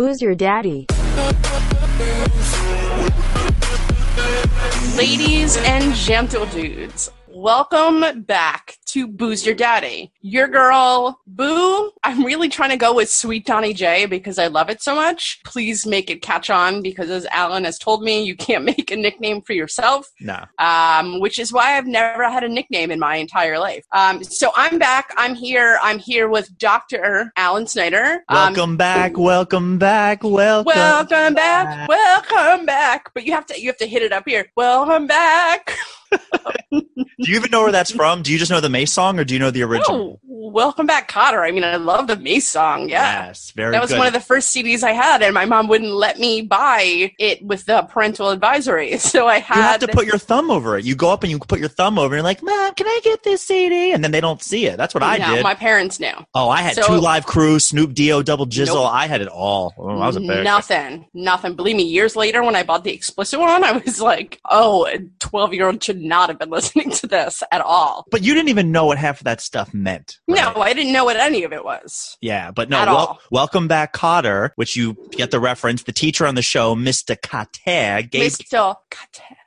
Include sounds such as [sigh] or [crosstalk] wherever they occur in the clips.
Who's your daddy? Ladies and gentle dudes, welcome back to Boo's Your Daddy. Your girl, Boo. I'm really trying to go with Sweet Donnie J because I love it so much. Please make it catch on because, as Alan has told me, you can't [laughs] make a nickname for yourself. No. um, which is why I've never had a nickname in my entire life. Um, so I'm back. I'm here. I'm here with Dr. Alan Snyder. Um, Welcome back. Welcome back. Welcome. welcome back. Welcome back. But you have to you have to hit it up here. Welcome back. [laughs] [laughs] Do you even know where that's from? Do you just know the Mase song, or do you know the original? Oh, welcome back, Kotter. I mean, I love the Mase song. Yeah. Yes, very That was good. one of the first CDs I had, and my mom wouldn't let me buy it with the parental advisory. [laughs] So I had you have to put your thumb over it. You go up and you put your thumb over, it, and you're like, "Mom, can I get this CD?" And then they don't see it. That's what I No, did. My parents knew. oh, I had So- two live crew, Snoop Dio, Double Jizzle. Nope. I had it all. Oh, I was a big. Nothing. Nothing. Believe me, years later when I bought the explicit one, I was like, oh, a 12 year old should not have been [laughs] listening to this at all. But you didn't even know what half of that stuff meant. No. I didn't know what any of it was. Yeah, but no. Wel- welcome back, Kotter, which you get the reference. The teacher on the show, Mr. Kotter, Gabe. Mr.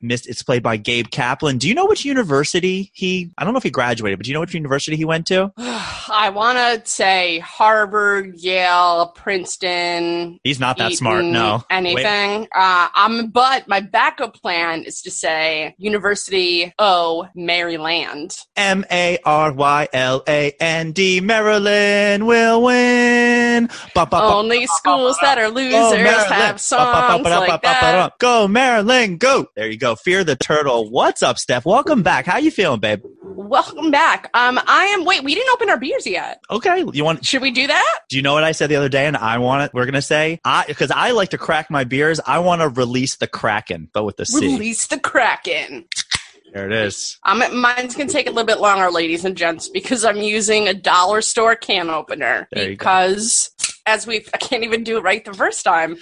Missed. It's played by Gabe Kaplan. Do you know which university he? I don't know if he graduated, but do you know which university he went to? [sighs] I want to say Harvard, Yale, Princeton. He's not that smart. No. Anything. Uh, um, but my backup plan is to say University O, Maryland. M A R Y L A N D. Maryland will win. Ba, ba, ba. Only schools that are losers have songs like that. Go Maryland, go! There you go. Fear the turtle. What's up, Steph? Welcome back. How you feeling, babe? Welcome back. Um, I am. Wait, we didn't open our beers yet. Okay. You want? Should we do that? Do you know what I said the other day? And I want it. We're gonna say I because I like to crack my beers. I want to release the kraken, but with the C. Release the Kraken. There it is. Um, mine's gonna take a little bit longer, ladies and gents, because I'm using a dollar store can opener. There you go. because as we, I can't even do it right the first time.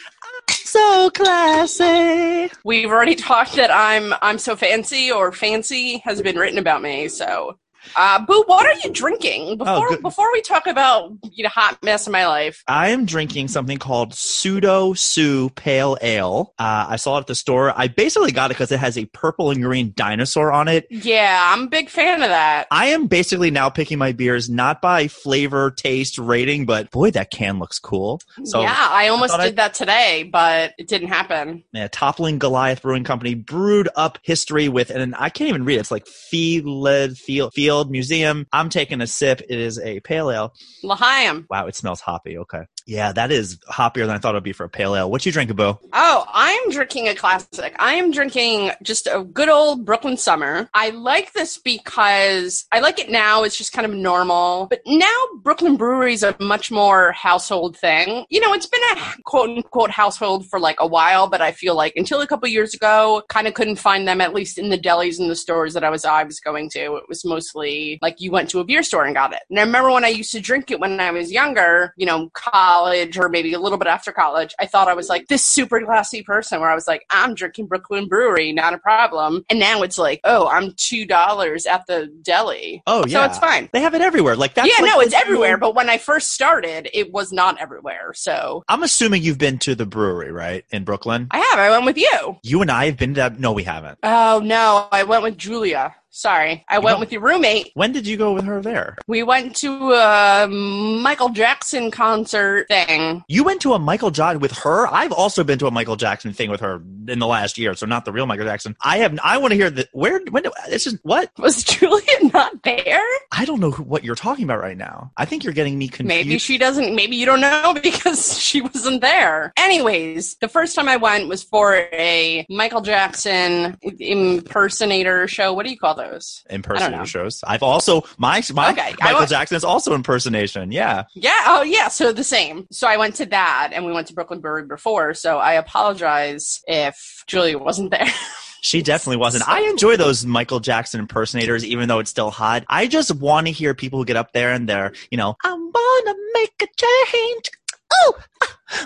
So classy. We've already [laughs] talked that I'm I'm so fancy or fancy has been written about me. So, uh, Boo, what are you drinking before Oh, before we talk about you know hot mess in my life? I am drinking something called Pseudo Sue Pale Ale. Uh, I saw it at the store. I basically got it because it has a purple and green dinosaur on it. Yeah, I'm a big fan of that. I am basically now picking my beers not by flavor, taste, rating, but boy, that can looks cool. So yeah, I almost thought did that today, but it didn't happen. yeah, Toppling Goliath Brewing Company brewed up history with, and I can't even read it. It's like Field Field Field Museum. I'm taking a sip. It is a pale ale. L'chaim. Wow, it smells hoppy. Okay. Yeah, that is hoppier than I thought it would be for a pale ale. What you drinking, Bo? Oh, I am drinking a classic. I am drinking just a good old Brooklyn summer. I like this because I like it now. It's just kind of normal. But now Brooklyn breweries are much more household thing. You know, it's been a quote unquote household for like a while, but I feel like until a couple years ago, kind of couldn't find them at least in the delis and the stores that I was I was going to. It was mostly like you went to a beer store and got it. And I remember when I used to drink it when I was younger, you know, college or maybe a little bit after college, I thought I was like this super classy person where I was like, I'm drinking Brooklyn Brewery, not a problem. And now it's like, oh, I'm two dollars at the deli. Oh So yeah, it's fine. They have it everywhere. Like that's yeah, like no, it's everywhere. But when I first started, it was not everywhere. So I'm assuming you've been to the brewery, right, in Brooklyn. I have. I went with you. You and I have been to that. No, we haven't. Oh no, I went with Julia. Sorry, I You went with your roommate. When did you go with her there? We went to a Michael Jackson concert thing. You went to a Michael Jackson with her. I've also been to a Michael Jackson thing with her in the last year, so not the real Michael Jackson. I have. I want to hear that. Where? When? This is what? Was Julia not there? I don't know who, what you're talking about right now. I think you're getting me confused. Maybe she doesn't. Maybe you don't know [laughs] because she wasn't there. Anyways, the first time I went was for a Michael Jackson impersonator show. What do you call those? Impersonator shows. I've also my my Okay, Michael Jackson is also impersonation. Yeah. Yeah. Oh, yeah. So the same. So I went to that, and we went to Brooklyn Brewery before. So I apologize if Julia wasn't there. [laughs] She definitely wasn't. I enjoy those Michael Jackson impersonators, even though it's still hot. I just want to hear people who get up there and they're, you know, I want to make a change. Oh,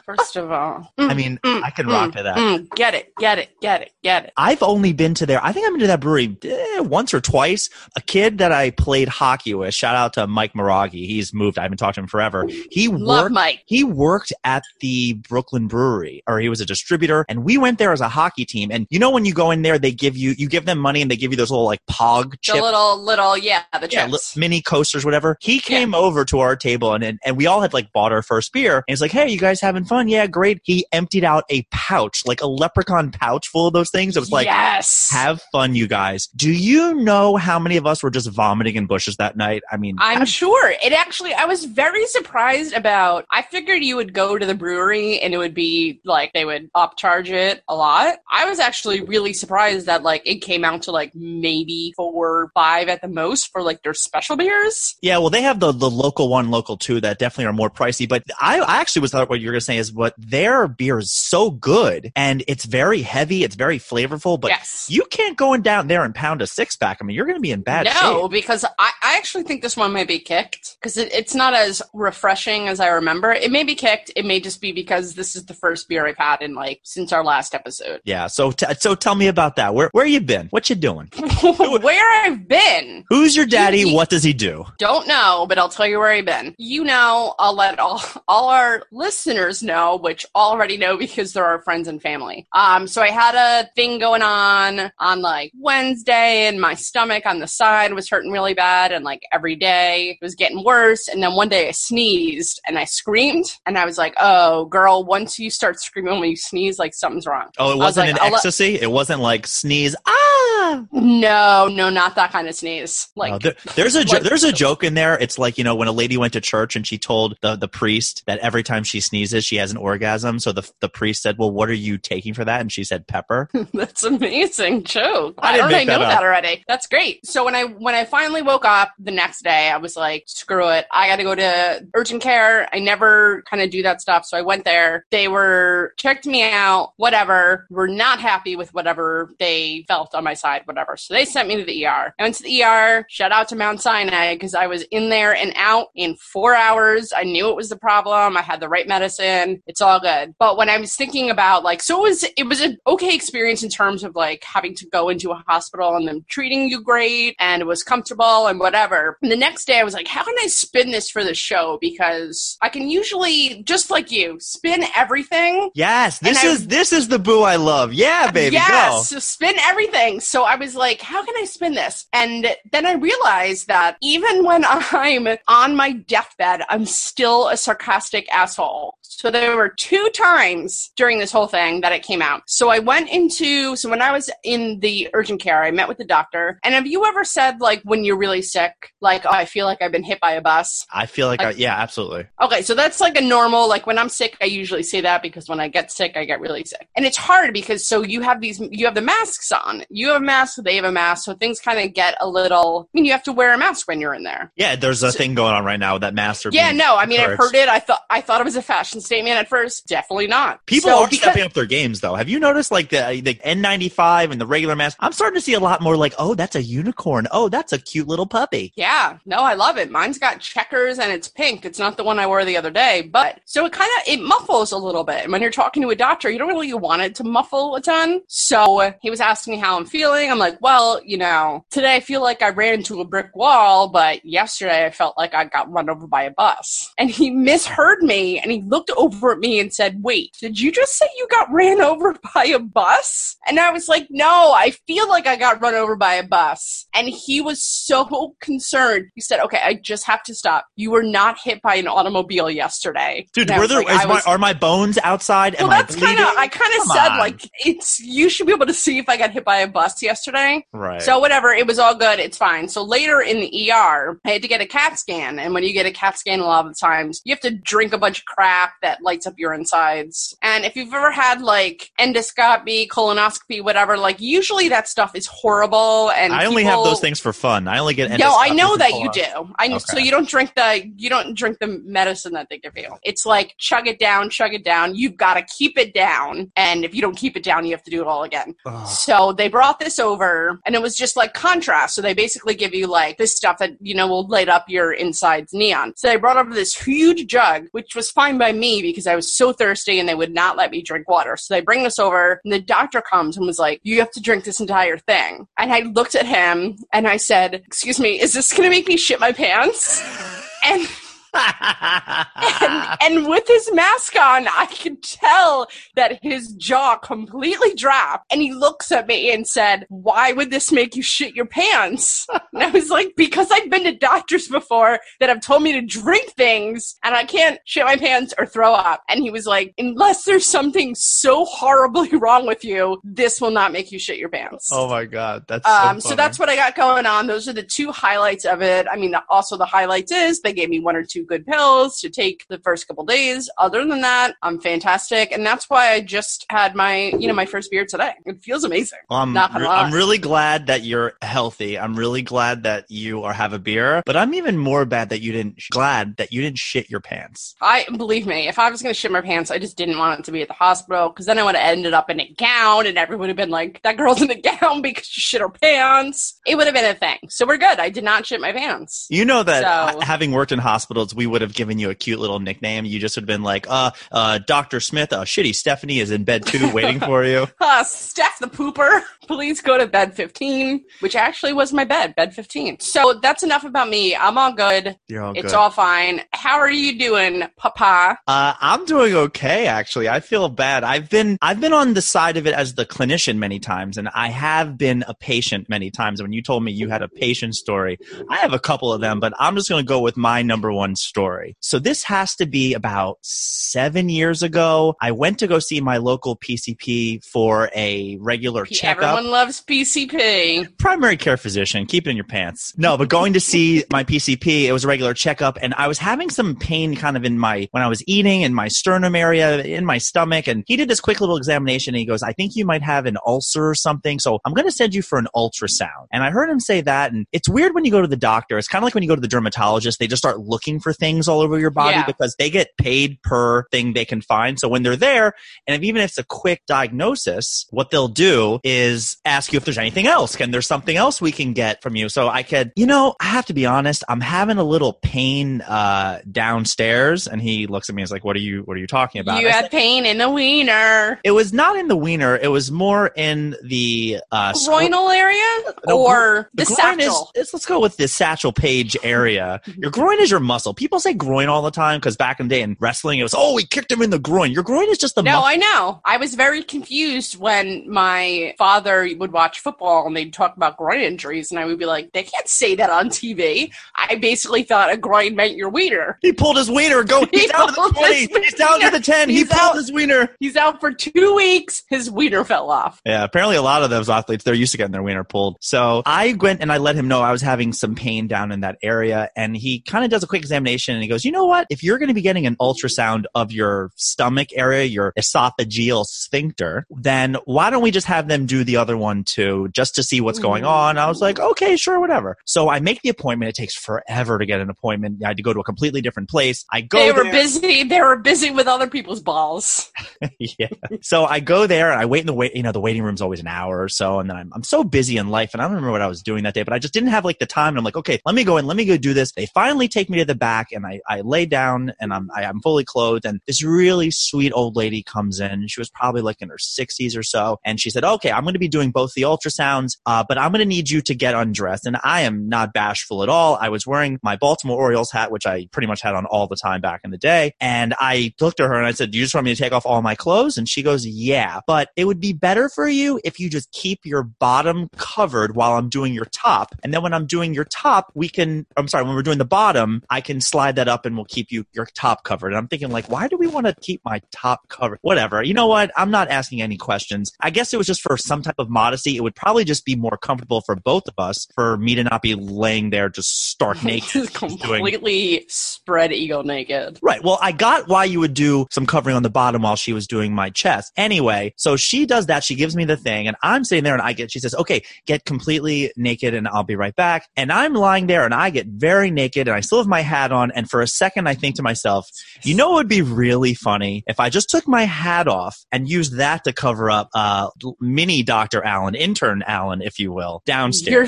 First of all, I mean, Mm, I can mm, rock to that. mm, get it, get it, get it, get it. I've only been to there. I think I've been to that brewery eh, once or twice. A kid that I played hockey with. Shout out to Mike Miragi. He's moved. I haven't talked to him forever. He Love worked. Mike. He worked at the Brooklyn Brewery, or he was a distributor, and we went there as a hockey team. And you know, when you go in there, they give you you give them money, and they give you those little like Pog The little, little, yeah, the yeah, chips. li- mini coasters, whatever. He came over to our table and, and and we all had like bought our first beer. And he's like, "Hey, you guys having fun? Yeah, great." He emptied out a pouch, like a leprechaun pouch, full of those things. It was like, yes. "Have fun, you guys." Do you know how many of us were just vomiting in bushes that night? I mean, I'm sure. It actually, I was very surprised about. I figured you would go to the brewery and it would be like they would upcharge it a lot. I was actually really surprised that like it came out to like maybe four, five at the most for like their special beers. Yeah, well, they have the the local one, local two that definitely are more pricey. But I, I actually was thought what you were gonna say is what their beer is so good and it's very heavy, it's very flavorful. But yes. you can't go in down there and pound a six pack. I mean, you're gonna be in bad no, shape. No, because I, I actually think this one might be kicked because it, it's not as refreshing as I remember. It may be kicked. It may just be because this is the first beer I've had in like since our last episode. Yeah. So t- so tell me about that. Where where you been? What you doing? [laughs] Where I've been. Who's your daddy? You- What does he do? Don't know, but I'll tell you where I've been. You know, I'll let all all our listeners know, which already know because they're our friends and family. Um, so I had a thing going on on like Wednesday, and my stomach on the side was hurting really bad, and like every day it was getting worse. And then one day I sneezed and I screamed, and I was like, "Oh, girl, once you start screaming when you sneeze, like something's wrong." Oh, it was wasn't like, an let- ecstasy. It wasn't like sneeze. Ah. No, no, not that kind of sneeze. Like Oh, there- there's a jo- like- there's a joke in there. It's like you know when a lady went to church and she told the the priest that every time she sneezes she has an orgasm. So the the priest said, "Well, what are you taking for that?" And she said, "Pepper." [laughs] That's amazing joke. I I, didn't know that up. that already. That's great. So when I when I finally woke up the next day, I was like, screw it. I got to go to urgent care. I never kind of do that stuff. So I went there. They were checked me out, whatever. Were not happy with whatever they felt on my side, whatever. So they sent me to the ER. I went to the ER. Shout out to Mount Sinai because I was in there and out in 4 hours. I knew it was the problem. I had the right medicine. It's all good. But when I was thinking about like so it was it was an okay experience in terms of like having to go into a hospital and them treating you great and it was comfortable and whatever. And the next day I was like, how can I spin this for the show? Because I can usually just like you, spin everything Yes, this And I- is this is the boo I love. Yeah, baby, yes, go. spin everything. So I was like, how can I spin this? And then I realized that even when [laughs] I'm on my deathbed, I'm still a sarcastic asshole. So there were two times during this whole thing that it came out. So I went into, so when I was in the urgent care, I met with the doctor. And have you ever said, like, when you're really sick, like, oh, I feel like I've been hit by a bus? I feel like, Like- I, yeah, absolutely. Okay, so that's like a normal, like when I'm sick, I usually say that because when I get sick, I get really sick. And it's hard because so you have these, you have the masks on. You have a mask, they have a mask, so things kind of get a little, I mean, you have to wear a mask when you're in there. Yeah, there's a thing going on right now with that master. Yeah, no, I mean, I've heard it. I thought, I thought it was a fashion statement at first. Definitely not. People So are because- stepping up their games, though. Have you noticed, like the the N95 and the regular mask? I'm starting to see a lot more, like, oh, that's a unicorn. Oh, that's a cute little puppy. Yeah, no, I love it. Mine's got checkers and it's pink. It's not the one I wore the other day, but so it kind of it muffles a little bit. And when you're talking to a doctor, you don't really want it to muffle a ton. So he was asking me how I'm feeling. I'm like, well, you know, today I feel like I ran into a brick wall, but yesterday I felt like I got run over by a bus. And he misheard me and he looked over at me and said, "Wait, did you just say you got ran over [laughs] by a bus?" And I was like, "No, I feel like I got run over by a bus." And he was so [laughs] concerned. He said, "Okay, I just have to stop. You were not hit by an automobile yesterday." Dude, were there, like, is I my, was- are my bones outside? Well, I that's kind of. I kind of said on. like it's. You should be able to see if I got hit by a bus yesterday. Right. So whatever, it was all good. It's fine. So later in the ER, I had to get a CAT scan, and when you get a CAT scan, a lot of the times you have to drink a bunch of crap that lights up your insides. And if you've ever had like endoscopy, colonoscopy, whatever, like usually that stuff is horrible. And I only have those things for fun. I only get endoscopy. no, I know that you do. I know, so you don't drink the you don't drink the medicine that they give you. It's like chug it down, chug it down. You've got to keep it down, and if you don't keep it down, you have to do it all again. Ugh. So they brought this this over and it was just like contrast. So they basically give you like this stuff that, you know, will light up your insides neon. So they brought over this huge jug, which was fine by me because I was so thirsty and they would not let me drink water. So they bring this over and the doctor comes and was like, you have to drink this entire thing. And I looked at him and I said, excuse me, is this going to make me shit my pants? [laughs] And and, and, with his mask on, I could tell that his jaw completely dropped. And he looks at me and said, Why would this make you shit your pants? [laughs] And I was like, Because I've been to doctors before that have told me to drink things and I can't shit my pants or throw up. And he was like, Unless there's something so horribly [laughs] wrong with you, this will not make you shit your pants. Oh my God. That's um, so, so that's what I got going on. Those are the two highlights of it. I mean, also the highlights is they gave me one or two good pills to take the first couple days. Other than that, I'm fantastic, and that's why I just had my you know my first beer today. It feels amazing. Um, I'm, re- I'm really glad that you're healthy. I'm really glad that you are have a beer, but I'm even more bad that you didn't glad that you didn't shit your pants. I believe me, if I was gonna shit my pants, I just didn't want it to be at the hospital because then I would have ended up in a gown, and everyone would have been like, "That girl's in a gown because she shit her pants." It would have been a thing. So we're good. I did not shit my pants. You know that so, having worked in hospitals, we would have given you a cute little nickname. You just would have been like, uh, uh, Dr. Smith, uh, shitty Stephanie is in bed too, waiting for you. [laughs] Uh, Steph the pooper, please go to bed 15, which actually was my bed, bed 15. So that's enough about me. I'm all good. You're all it's good. all fine. How are you doing, Papa? Uh, I'm doing okay, actually. I feel bad. I've been, I've been on the side of it as the clinician many times, and I have been a patient many times. When you told me you had a patient story, I have a couple of them, but I'm just going to go with my number one story. So this has to be about seven years ago. I went to go see my local PCP for a regular checkup. Everyone loves PCP. Primary care physician. Keep it in your pants. No, but going to see my PCP, it was a regular checkup, and I was having some pain kind of in my when I was eating in my sternum area, in my stomach, and he did this quick little examination, and he goes, "I think you might have an ulcer or something, so I'm going to send you for an ultrasound." And I heard him say that, and it's weird when you go to the doctor. It's kind of like when you go to the dermatologist; they just start looking for things all over your body yeah. because they get paid per thing they can find. So when they're there, and if, even if it's a quick diagnosis, what they'll do is ask you if there's anything else. Can there's something else we can get from you? So I could, you know, I have to be honest. I'm having a little pain uh, downstairs, and he looks at me and is like, "What are you? What are you talking about?" You had pain in the wiener. It was not in the wiener. It was more in the uh, groinal area no, or the, the satchel. Is, let's go with the satchel page area. [laughs] Your groin is your muscle. People say groin all the time because back in the day in wrestling, it was, oh, we kicked him in the groin. Your groin is just the No, muscle. I know. I was very confused when my father would watch football and they'd talk about groin injuries, and I would be like, they can't say that on TV. I basically thought a groin meant your wiener. He pulled his wiener. Go. He's [laughs] he down to the 20. He's down to the 10. He's he pulled out, his wiener. He's out for two weeks. His wiener fell off. Yeah, apparently a lot of those athletes, they're used to getting their wiener pulled. So I went and I let him know I was having some pain down in that area, and he kind of does a quick examination and he goes, you know what? If you're going to be getting an ultrasound of your stomach area, your esophageal sphincter, then why don't we just have them do the other one too, just to see what's going mm. on? I was like, okay, sure, whatever. So I make the appointment. It takes forever to get an appointment. I had to go to a completely different place. I go. They were there. busy. They were busy with other people's balls. [laughs] yeah. So I go there and I wait in the wait. You know, the waiting room's always an hour or so, and then I'm I'm so busy in life, and I don't remember what I was doing that day, but I just didn't have like the time. And I'm like, okay, let me go in. Let me go do this. They finally take me to the back, and I I lay down and I'm I, am i am fully clothed, and this really sweet old lady comes in. She was probably like in her 60s or so, and she said, "Okay, I'm going to be doing both the ultrasounds, uh, but I'm going to need you to get undressed." And I am not bashful at all. I was wearing my Baltimore Orioles hat, which I pretty much had on all the time back in the day, and I looked at her and I said, "Do you just want me to take off all my clothes?" And she goes, "Yeah, but it would be better for you if you just keep your bottom covered while I'm doing your top, and then when I'm doing your top, we can. I'm sorry, when we're doing the bottom, I can slide that up and we'll keep you your top covered." And I'm thinking, like, why do we want to keep my top covered? Whatever. You know what? I'm not asking any questions. I guess it was just for some type of modesty. It would probably just be more comfortable for both of us for me to not be laying there just stark [laughs] naked. completely doing... spread eagle naked. Right. Well, I got why you would do some covering on the bottom while she was doing my chest. Anyway, so she does that. She gives me the thing and I'm sitting there and I get, she says, okay, get completely naked and I'll be right back. And I'm lying there and I get very naked and I still have my hat on. And for a second, I think to myself, you know, it would be really funny if I just took my hat off and used that to cover up, uh, mini Dr. Alan, intern Alan, if you will, downstairs. You're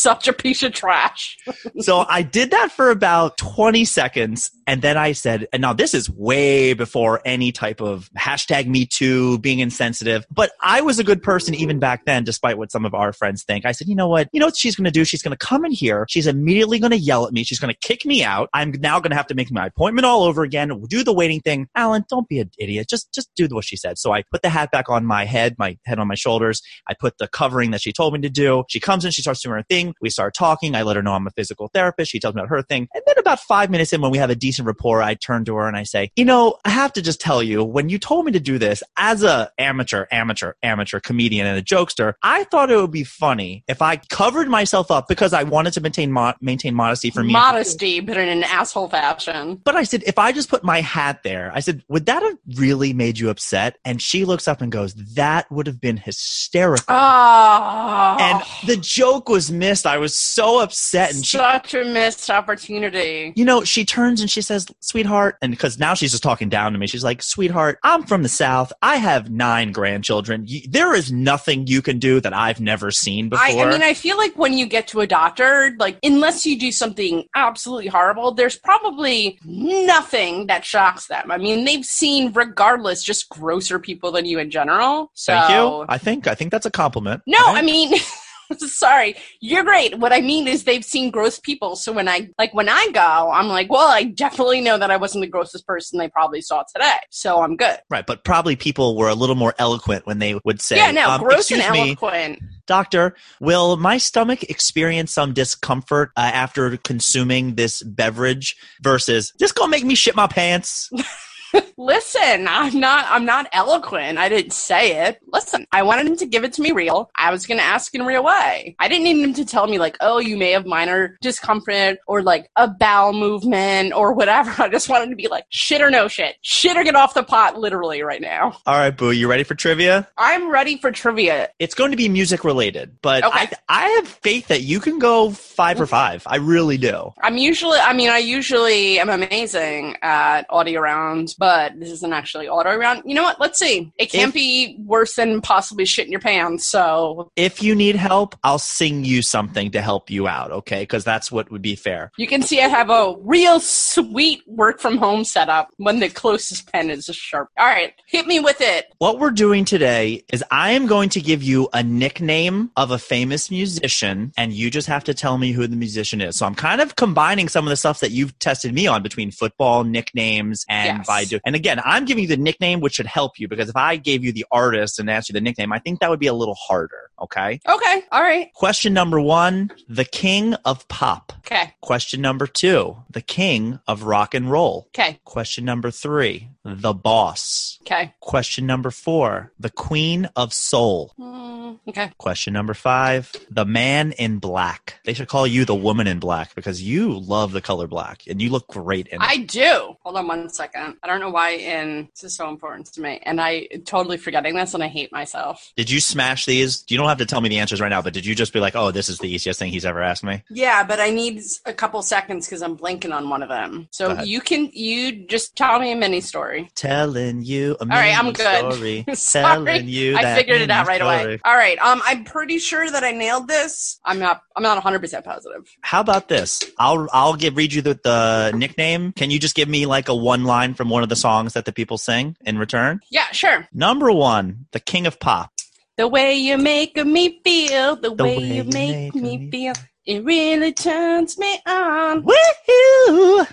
such a piece of trash. [laughs] so I did that for about 20 seconds. And then I said, and now this is way before any type of hashtag me too, being insensitive. But I was a good person even back then, despite what some of our friends think. I said, you know what? You know what she's going to do? She's going to come in here. She's immediately going to yell at me. She's going to kick me out. I'm now going to have to make my appointment all over again. Do the waiting thing. Alan, don't be an idiot. Just, just do what she said. So I put the hat back on my head, my head on my shoulders. I put the covering that she told me to do. She comes in, she starts doing her thing. We start talking. I let her know I'm a physical therapist. She tells me about her thing. And then about five minutes in, when we have a decent rapport, I turn to her and I say, you know, I have to just tell you, when you told me to do this as a amateur, amateur, amateur comedian and a jokester, I thought it would be funny if I covered myself up because I wanted to maintain mo- maintain modesty for me. Modesty, but in an asshole fashion. But I said, if I just put my hat there, I said, would that have really made you upset? And she looks up and goes, that would have been hysterical. Oh. And the joke was missed. I was so upset. And she, such a missed opportunity. you know, she turns and she says, sweetheart, and because now she's just talking down to me, she's like, sweetheart, I'm from the South. I have nine grandchildren. You, there is nothing you can do that I've never seen before. I, I mean, I feel like when you get to a doctor, like, unless you do something absolutely horrible, there's probably nothing that shocks them. I mean, they've seen, regardless, just grosser people than you in general. So, Thank you. I think, I think that's a compliment. No, Right? I mean, [laughs] [laughs] sorry, you're great. What I mean is they've seen gross people. So when I like when I go, I'm like, well, I definitely know that I wasn't the grossest person they probably saw today. So I'm good. Right, but probably people were a little more eloquent when they would say, yeah, no, um, gross and me, eloquent. Doctor, will my stomach experience some discomfort uh, after consuming this beverage versus this gonna make me shit my pants? [laughs] Listen, I'm not I'm not eloquent. I didn't say it. Listen, I wanted him to give it to me real. I was gonna ask in a real way. I didn't need him to tell me like, oh, you may have minor discomfort or like a bowel movement or whatever. [laughs] I just wanted to be like, shit or no shit. Shit or get off the pot literally right now. All right, Boo, you ready for trivia? I'm ready for trivia. It's going to be music related, but Okay. I, I have faith that you can go five for five. I really do. I'm usually, I mean, I usually am amazing at audio rounds, but this isn't actually audio round. You know what? Let's see. It can't If- be worse than possibly shit in your pants. So If you need help, I'll sing you something to help you out, okay? Because that's what would be fair. you can see I have a real sweet work from home setup when the closest pen is a sharp. All right, hit me with it. What we're doing today is I am going to give you a nickname of a famous musician, and you just have to tell me who the musician is. So I'm kind of combining some of the stuff that you've tested me on between football nicknames and Yes. by do. And again, I'm giving you the nickname, which should help you because if I gave you the artist and asked you the nickname, I think that would be a little harder. Okay. Okay, all right. Question number one: the king of pop. Okay, Question number two: the king of rock and roll. okay, Question number three: the boss. okay. Question number four, the queen of soul. Mm, okay. Question number five, the man in black. They should call you the woman in black because you love the color black and you look great in it. I do. Hold on one second. I don't know why in this is so important to me. And I totally forgetting this and I hate myself. did you smash these? You don't have to tell me the answers right now, but did you just be like, oh, this is the easiest thing he's ever asked me? Yeah, but I need a couple seconds because I'm blanking on one of them. So you can you just tell me a mini story. Telling you a All right, I'm good. story. [laughs] Telling you I figured it out right story. away. All right. Um, I'm pretty sure that I nailed this. I'm not. I'm not 100 percent positive. How about this? I'll I'll give read you the, the nickname. Can you just give me like a one line from one of the songs that the people sing in return? Yeah, sure. Number one, the king of pop. The way you make me feel, the, The way, way you make make me me feel, it really turns me on. Woohoo!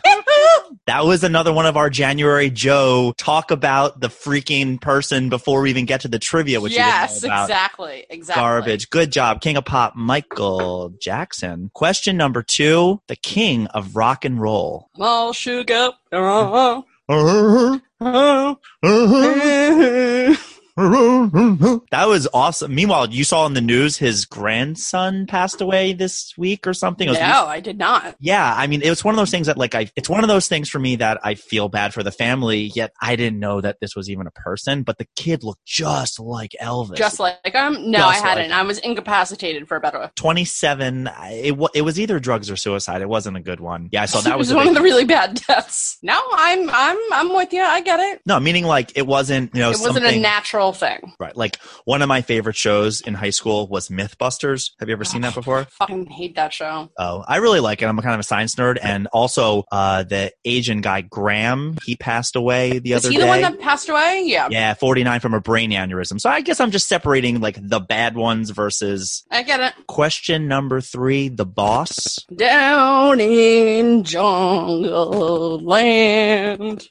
[laughs] that was another one of our January Joe talk about the freaking person before we even get to the trivia, which yes, you didn't know about. exactly, exactly. Garbage. Good job. King of Pop, Michael Jackson. Question number two, the king of rock and roll. All sugar. Uh-huh. Uh, Uh-huh, uh, uh-huh. [laughs] that was awesome. Meanwhile, you saw in the news his grandson passed away this week or something. It was- No, I did not. yeah, I mean, it was one of those things that, like, I, it's one of those things for me that I feel bad for the family, yet I didn't know that this was even a person, but the kid looked just like Elvis. Just like him? No, Just I hadn't. him. I was incapacitated for about a 27. It, wa- it was either drugs or suicide. It wasn't a good one. Yeah, so that [laughs] it was, was one big- of the really bad deaths. No, I'm I'm I'm with you. I get it. no, meaning like it wasn't, you know, It wasn't a something- natural thing. Right. Like one of my favorite shows in high school was Mythbusters. Have you ever seen that before? Fucking hate that show. Oh, I really like it. I'm kind of a science nerd. And also, uh, the Asian guy, Graham, he passed away the Is other he the one that passed away? Yeah. yeah, 49 from a brain aneurysm. So I guess I'm just separating like the bad ones versus I get it. question number three, the boss. Down in Jungleland.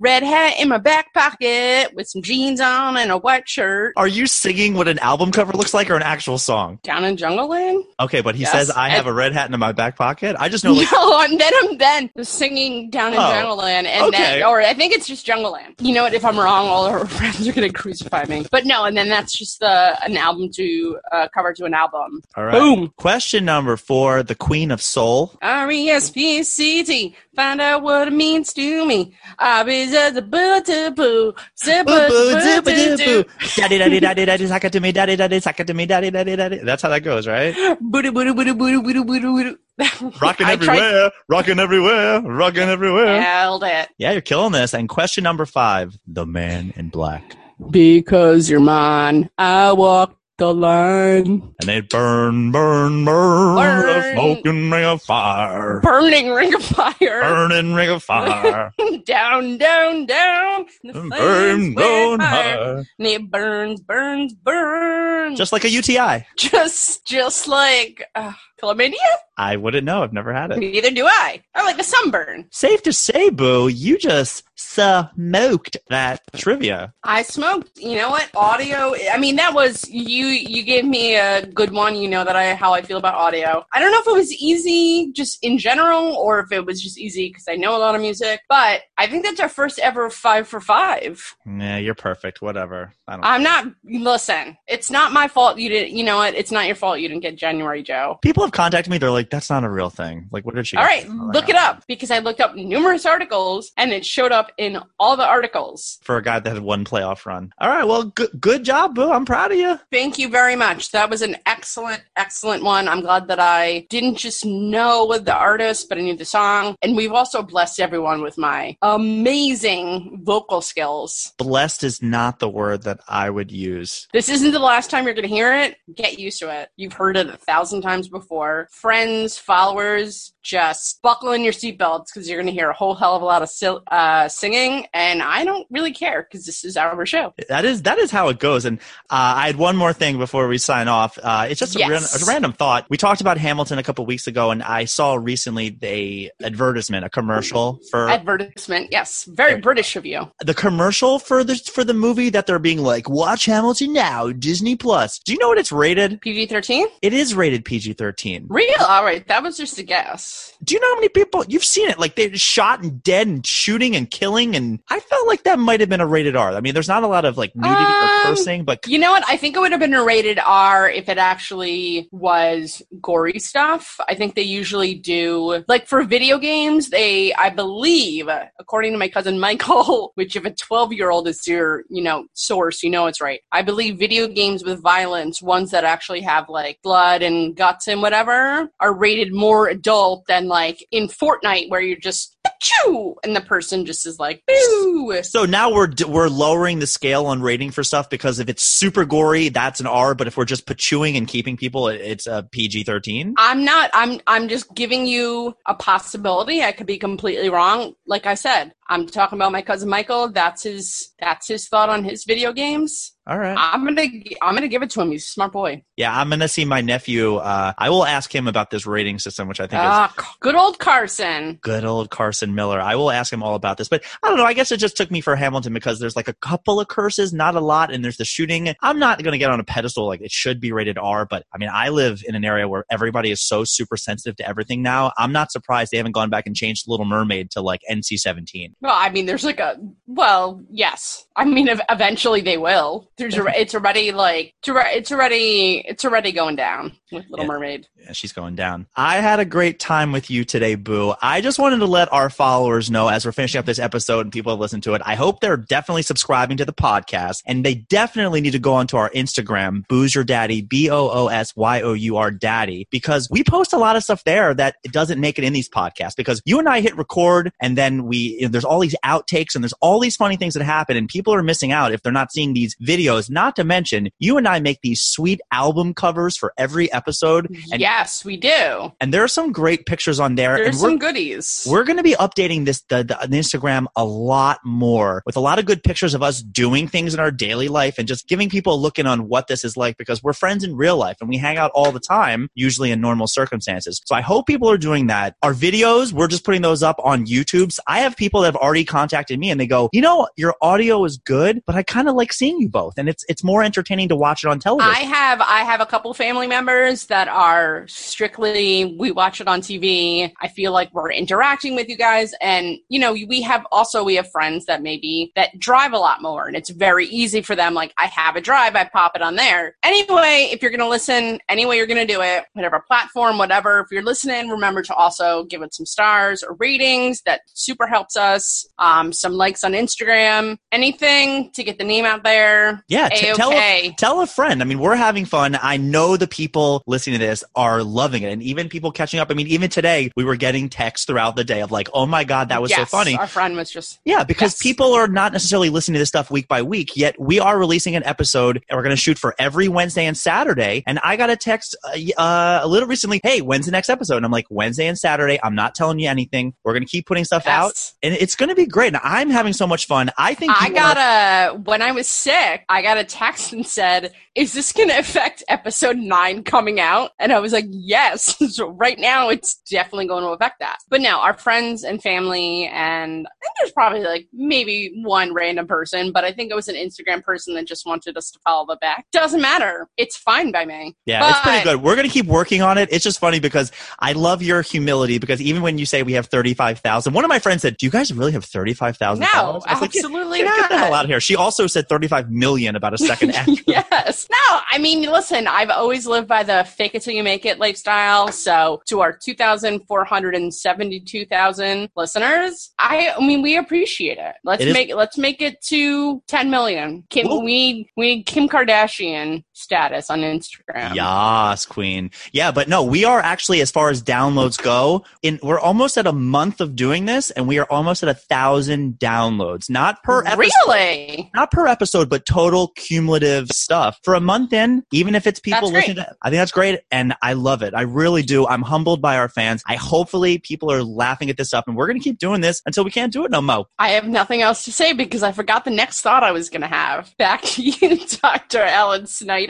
Red hat in my back pocket with some jeans on and a white shirt. Are you singing what an album cover looks like or an actual song? Down in Jungleland? Okay, but he Yes, says I have and- a red hat in my back pocket. I just know like, No, and then I'm then singing down in Oh, Jungleland, and okay. then, or I think it's just Jungleland. You know what? If I'm wrong, all our [laughs] friends are gonna crucify me. But no, and then that's just the an album to uh, cover to an album. all right. Boom. Question number four, the Queen of Soul. R E S P C T. Find out what it means to me. I be just a boo to boo. Boo, boo, boo zip, to dip, boo. Daddy, daddy, daddy, daddy, suck it to me, daddy, daddy, suck it to me, daddy, daddy, daddy. That's how that goes, right? Booty booty booty booty booty booty booty. [laughs] Rocking everywhere, rocking everywhere, rocking everywhere. Nailed it. Yeah, you're killing this. And question number five, the man in black. Because you're mine, I walk the line. And they burn, burn, burn, Burn. a smoking ring of fire. Burning ring of fire. Burning ring of fire. [laughs] down, down, down. The burn, flames burn higher. And it burns, burns, burns. Just like a UTI. just, just like uh, chlamydia. I wouldn't know. I've never had it. Neither do I. Or like a sunburn. Safe to say, Boo, you just smoked that trivia. I smoked. You know what? Audio. I mean, that was you. You gave me a good one. You know that I how I feel about audio. I don't know if it was easy just in general, or if it was just easy because I know a lot of music. But I think that's our first ever five for five. Yeah, you're perfect. Whatever. I don't. I'm not. Listen, it's not my fault. You didn't. You know what? It's not your fault. You didn't get January Joe. People have contacted me. They're like, "That's not a real thing." Like, what did she? All right, get? right, I'm look it up because I looked up numerous articles and it showed up in all the articles. for a guy that had one playoff run. All right, well, good good job, Boo. I'm proud of you. Thank you very much. That was an excellent, excellent one. I'm glad that I didn't just know the artist, but I knew the song. And we've also blessed everyone with my amazing vocal skills. Blessed is not the word that I would use. This isn't the last time you're going to hear it. Get used to it. You've heard it a thousand times before. Friends, followers, just buckle in your seatbelts because you're going to hear a whole hell of a lot of sil- uh, singing. And I don't really care because this is our show. That is that is how it goes. And uh, I had one more thing before we sign off. Uh, it's just a, Yes. ran- a random thought. We talked about Hamilton a couple weeks ago, and I saw recently a advertisement, a commercial for Advertisement. Yes. Very British of you. the commercial for the for the movie that they're being like, watch Hamilton now, Disney Plus. Do you know what it's rated? PG 13? It is rated PG thirteen. Real? All right. That was just a guess. Do you know how many people you've seen it? Like they shot and dead and shooting and killing, and I felt like that might have been a rated R. I mean, there's not a lot of like nudity or Um, cursing, but You know what? I think it would have been a rated R if it actually was gory stuff. I think they usually do, like for video games, they, I believe, according to my cousin Michael, [laughs] which if a 12 year old is your, you know, source, you know it's right. I believe video games with violence, ones that actually have like blood and guts and whatever, are rated more adult than like in Fortnite where you're just, achoo, and the person just is like, boo. So now we're we're lowering the scale on rating for stuff because if it's super gory, that's an R. But if we're just pachooing and keeping people, it's a PG thirteen. I'm not. I'm. I'm just giving you a possibility. I could be completely wrong. Like I said, I'm talking about my cousin Michael. That's his. That's his thought on his video games. All right. I'm gonna. I'm gonna give it to him. He's a smart boy. Yeah, I'm gonna see my nephew. Uh, I will ask him about this rating system, which I think is Ah, good old Carson. good old Carson Miller. I will ask him all about this. But I don't know. I guess it just took me for Hamilton because there's like a couple of curses, not a lot, and there's the shooting. I'm not going to get on a pedestal like it should be rated R, but I mean, I live in an area where everybody is so super sensitive to everything now. I'm not surprised they haven't gone back and changed Little Mermaid to like NC 17. Well, I mean, there's like a well, yes. I mean, ev- eventually they will. There's a, it's already like it's already it's already going down with Little Yeah. Mermaid. Yeah, she's going down. I had a great time with you today, Boo. I just wanted to let our followers know as we're finishing up this episode and people have listened to it. I hope they're definitely subscribing to the podcast and they definitely need to go onto our Instagram, Boo's Your Daddy, B O O S Y O U R Daddy, because we post a lot of stuff there that doesn't make it in these podcasts because you and I hit record and then we, you know, there's all these outtakes and there's all these funny things that happen and people are missing out if they're not seeing these videos. Not to mention, you and I make these sweet album covers for every episode. And yes, we do. and there are some great pictures on there. There's and some goodies. we're going to be updating this the, the, the Instagram a lot more with a lot of good pictures of us doing things in our daily life and just giving people a look in on what this is like because we're friends in real life and we hang out all the time, usually in normal circumstances. So I hope people are doing that. Our videos, we're just putting those up on YouTube. I have people that have already contacted me and they go, you know, your audio is good, but I kind of like seeing you both, and it's it's more entertaining to watch it on television. I have I have a couple family members that are strictly we watch it on TV. I feel like we're interacting with you guys and you know we have also we have friends that maybe that drive a lot more and it's very easy for them like I have a drive I pop it on there. Anyway, if you're to listen anyway you're to do it whatever platform whatever if you're listening remember to also give it some stars or ratings that super helps us. Um some likes on Instagram, anything to get the name out there. yeah, t- tell a, tell a friend. I mean, we're having fun. I know the people listening to this are loving it, and even people catching up. I mean, even today we were getting texts throughout the day of like, "Oh my god, that was so funny." Our friend was just Yeah, because Yes. people are not necessarily listening to this stuff week by week, yet we are releasing an episode and we're going to shoot for every Wednesday and Saturday. And I got a text uh, uh, a little recently, hey, when's the next episode? And I'm like, Wednesday and Saturday. I'm not telling you anything. We're going to keep putting stuff out. And it's going to be great. And I'm having so much fun. I think I got are- a when I was sick, I got a text and said, "Is this going to affect episode 9 coming out?" And I was like, "Yes." [laughs] so right now it's definitely going to affect that. But no, our friends and family and I think there's probably like maybe one random person, but I think it was an Instagram person that just wanted us to follow the back. Doesn't matter. It's fine by me. Yeah, it's pretty good. We're going to keep working on it. It's just funny because I love your humility because even when you say we have 35,000, one of my friends said, Do you guys really have 35,000 No, followers? I was like, "Get- absolutely get, not. Get the hell out of here. She also said 35 million about a second [laughs] after. yes. No, I mean, listen, I've always lived by the fake it till you make it lifestyle. So to our 2,472,000 listeners, I, I mean, we appreciate it. Let's It is- make let's make it to 10 million. Kim, Ooh. we, we Kim Kardashian status on Instagram. Yas, queen. Yeah, but no, we are actually, as far as downloads go, in we're almost at a month of doing this, and we are almost at a thousand downloads, not per episode. Really? Not per episode, but total cumulative stuff. For a month in, even if it's people listening to I think that's great and I love it. I really do. I'm humbled by our fans. I hopefully people are laughing at this stuff and we're gonna keep doing this until we can't do it no more. I have nothing else to say because I forgot the next thought I was going to have. Back [laughs] to you, Dr. Alan Snyder.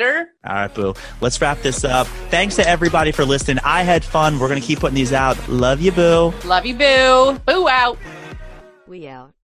All right, boo. Let's wrap this up. Thanks to everybody for listening. I had fun. We're gonna keep putting these out. Love you, boo. Love you, boo. Boo out. We out.